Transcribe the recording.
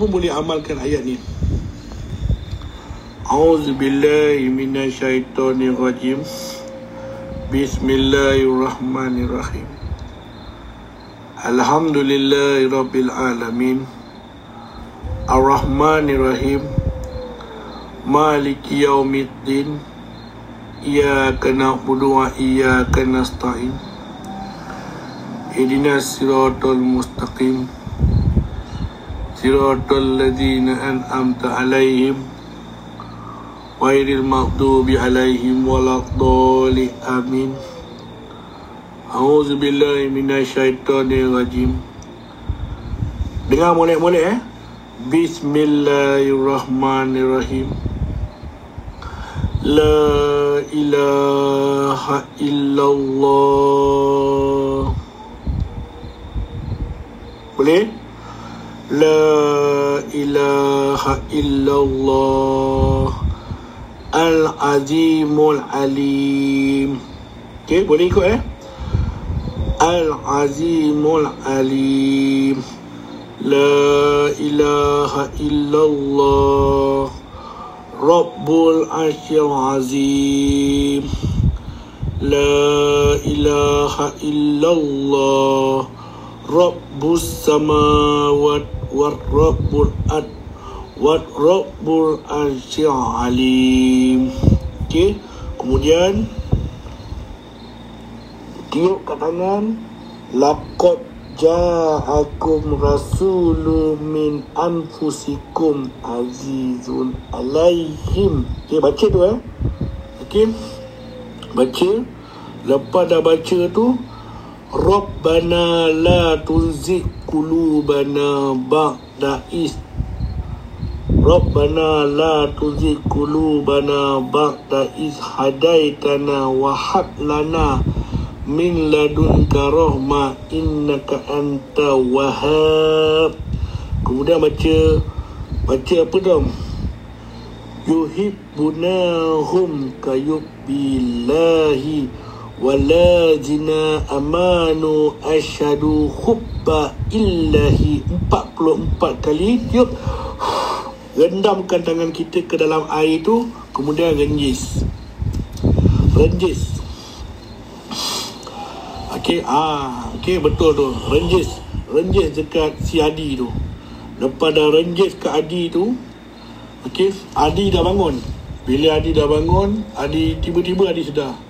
pun boleh amalkan ayat ni. Auzubillahi minasyaitonirrajim. Bismillahirrahmanirrahim. Alhamdulillahirabbil alamin. Ar-Rahmanirrahim. Maliki yaumiddin. Iyyaka na'budu wa iyyaka nasta'in. Ihdinas siratal mustaqim. Siratal ladzina an'amta 'alaihim ghairil maghdubi 'alaihim waladdallin. Amin. A'udzu billahi minasyaitonir rajim. Dengar molek-molek eh. Bismillahirrahmanirrahim. La ilaha illallah. Boleh? La ilaha illallah. Al-Azimul Alim. Okey, boleh ikut eh? Al-Azimul Alim. La ilaha illallah. Rabbul Arsyil Azim. La ilaha illallah. Rabbus samawat wa rabbul ad wa rabbul arsyil alim. Okey, kemudian tiup kat tangan laqad ja'akum rasulun min anfusikum azizun alaihim. Okey, baca tu eh. Okey. Baca. Lepas dah baca tu, Rabbana la tuzigh qulubana ba'da is. Rabbana la tuzigh qulubana ba'da is. Hadaitana wa hab lana min ladunka rahmah innaka anta wahhab. Kemudian baca baca apa dong yuhibbunahum kayubbillahi walazina amanu asyhadu hubba illahi 44 kali yuk rendamkan tangan kita ke dalam air tu kemudian renjis renjis Okey, ah, okey betul tu. Renjis, renjis dekat si Adi tu. Lepas dah renjis ke Adi tu, okey, Adi dah bangun. Bila Adi dah bangun, Adi tiba-tiba Adi sedar.